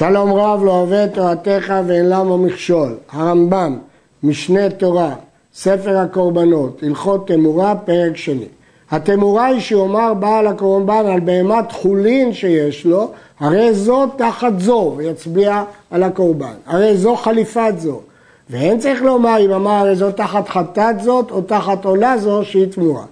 שלום רב לא אוהב את תורתך ואין למה מכשול. הרמב"ם, משנה תורה, ספר הקורבנות, הלכות תמורה, פרק שני. התמורה היא שיאמר בעל הקורבן על בהמת חולין שיש לו, הרי זו תחת זו, ויצביע על הקורבן. הרי זו חליפת זו. ואין צריך לומר אם אמר הרי זו תחת חטאת זאת או תחת עולה זו שהיא תמורה.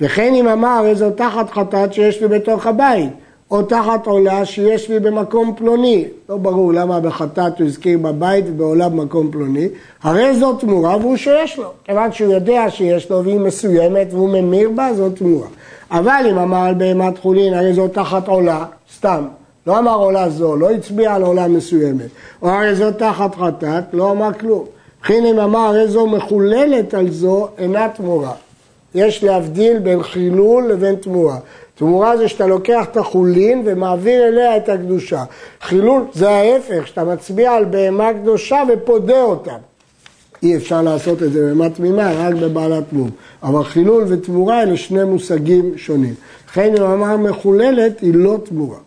וכן אם אמר הרי זו תחת חטאת שיש לי בתוך הבית. או תחת עולה שיש לי במקום פלוני. לא ברור למה בחטאת הוא הזכיר בבית ובעולה במקום פלוני. הרי זו תמורה והוא שיש לו. כיוון שהוא יודע שיש לו והיא מסוימת והוא ממיר בה, זו תמורה. אבל אם אמר על בהמת חולין, הרי זו תחת עולה, סתם. לא אמר עולה זו, לא הצביע על עולה מסוימת. או הרי זו תחת חטאת, לא אמר כלום. וכן אם אמר הרי זו מחוללת על זו, אינה תמורה. יש להבדיל בין חילול לבין תמורה. תמורה זה שאתה לוקח את החולין ומעביר אליה את הקדושה. חילול זה ההפך, שאתה מצביע על בהמה קדושה ופודה אותה. אי אפשר לעשות את זה בהמה תמימה, רק בבעלת מום. אבל חילול ותמורה אלה שני מושגים שונים. לכן אם אמר מחוללת היא לא תמורה.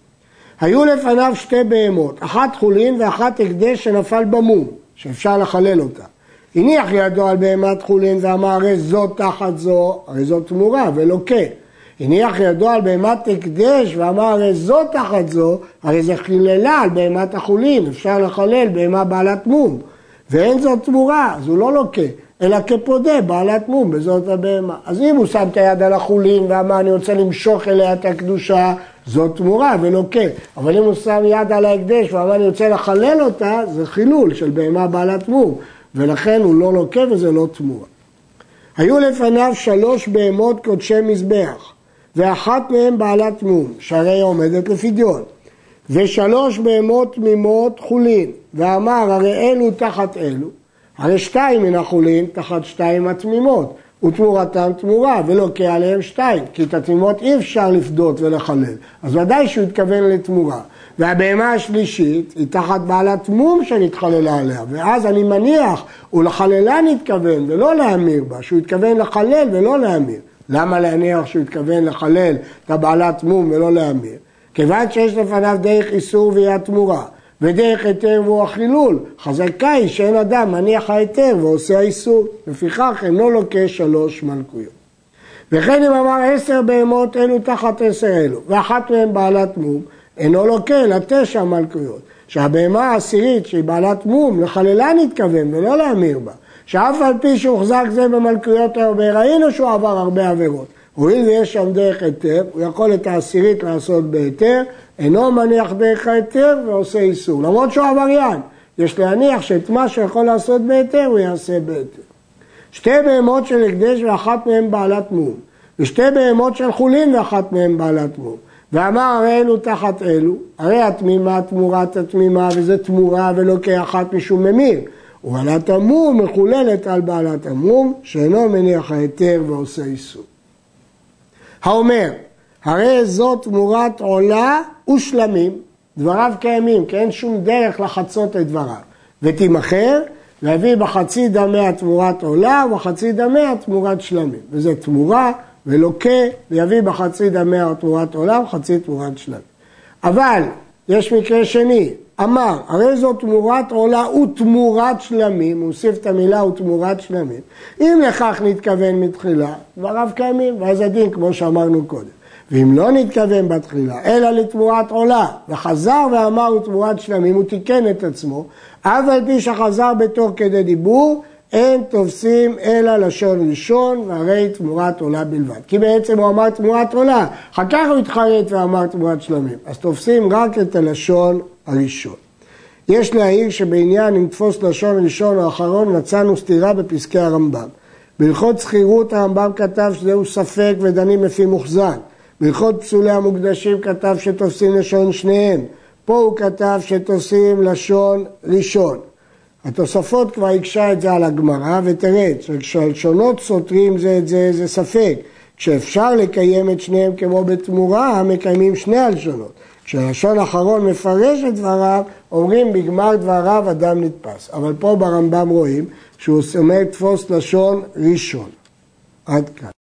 היו לפניו שתי בהמות, אחת חולין ואחת הקדש שנפל במום, שאפשר לחלל אותה. הניח ידו על בהמת חולין ואמר הרי זו תחת זו, הרי זו תמורה ולוקה. הניח ידו על בהמת הקדש ואמר הרי זו תחת זו, הרי זה חיללה על בהמת החולין, אפשר לחלל בהמה בעלת מום. ואין זאת תמורה, אז הוא לא לוקה, אלא כפודה, בעלת מום, בזאת הבהמה. אז אם הוא שם את היד על החולין ואמר אני רוצה למשוך אליה את הקדושה, זאת תמורה ולוקה. אבל אם הוא שם יד על ההקדש ואמר אני רוצה לחלל אותה, זה חילול של בהמה בעלת מום. ולכן הוא לא לוקה וזה לא תמורה. היו לפניו שלוש בהמות קודשי מזבח. ואחת מהן בעלת מום, שהרי עומדת לפדיון. ושלוש בהמות תמימות חולין, ואמר הרי אלו תחת אלו, הרי שתיים מן החולין תחת שתיים התמימות, ותמורתם תמורה, ולוקח עליהם שתיים, כי את התמימות אי אפשר לפדות ולחלל, אז ודאי שהוא התכוון לתמורה. והבהמה השלישית היא תחת בעלת מום שנתחללה עליה, ואז אני מניח, ולחללה נתכוון ולא להמיר בה, שהוא התכוון לחלל ולא להמיר. למה להניח שהוא התכוון לחלל את הבעלת מום ולא להמיר? כיוון שיש לפניו דרך איסור ואי תמורה, ודרך היתר והוא החילול, חזקה היא שאין אדם מניח ההיתר ועושה האיסור, לפיכך אינו לוקה שלוש מלכויות. וכן אם אמר עשר בהמות אלו תחת עשר אלו, ואחת מהן בעלת מום, אינו לוקה אלא תשע מלכויות. שהבהמה העשירית שהיא בעלת מום, לחללה נתכוון ולא להמיר בה. שאף על פי שהוחזק זה במלכויות הרבה, ראינו שהוא עבר הרבה עבירות. הואיל ויש שם דרך היתר, הוא יכול את העשירית לעשות בהיתר, אינו מניח דרך ההיתר ועושה איסור, למרות שהוא עבריין. יש להניח שאת מה שיכול לעשות בהיתר הוא יעשה בהיתר. שתי בהמות של הקדש ואחת מהן בעלת מום, ושתי בהמות של חולין ואחת מהן בעלת מום. ואמר הרי אלו תחת אלו, הרי התמימה תמורת התמימה וזה תמורה ולא כאחת משום ממיר. ובעלת המום מחוללת על בעלת המום, שאינו מניח ההיתר ועושה איסור. האומר, הרי זאת תמורת עולה ושלמים, דבריו קיימים, כי אין שום דרך לחצות את דבריו. ותימכר, להביא בחצי דמיה תמורת עולה ובחצי דמיה תמורת שלמים. וזה תמורה ולוקה, ויביא בחצי דמיה תמורת עולה ובחצי תמורת שלמים. אבל יש מקרה שני, אמר, הרי זו תמורת עולה ותמורת שלמים, הוא הוסיף את המילה ותמורת שלמים. אם לכך נתכוון מתחילה, דבריו קיימים, ואז הדין כמו שאמרנו קודם. ואם לא נתכוון בתחילה, אלא לתמורת עולה, וחזר ואמר ותמורת שלמים, הוא תיקן את עצמו, אף על פי שחזר בתוך כדי דיבור, אין תופסים אלא לשון ראשון, והרי תמורת עולה בלבד. כי בעצם הוא אמר תמורת עולה, אחר כך הוא התחרט ואמר תמורת שלמים. אז תופסים רק את הלשון הראשון. יש להעיר שבעניין אם תפוס לשון ראשון או אחרון מצאנו סתירה בפסקי הרמב"ם. בהלכות שכירות הרמב"ם כתב שזהו ספק ודנים לפי מוחזן. בהלכות פסולי המוקדשים כתב שתופסים לשון שניהם. פה הוא כתב שתופסים לשון ראשון. התוספות כבר הקשה את זה על הגמרא, ותראה, כשהלשונות סותרים זה את זה, זה ספק. כשאפשר לקיים את שניהם כמו בתמורה, מקיימים שני הלשונות. כשהלשון האחרון מפרש את דבריו, אומרים בגמר דבריו אדם נתפס. אבל פה ברמב"ם רואים שהוא אומר תפוס לשון ראשון. עד כאן.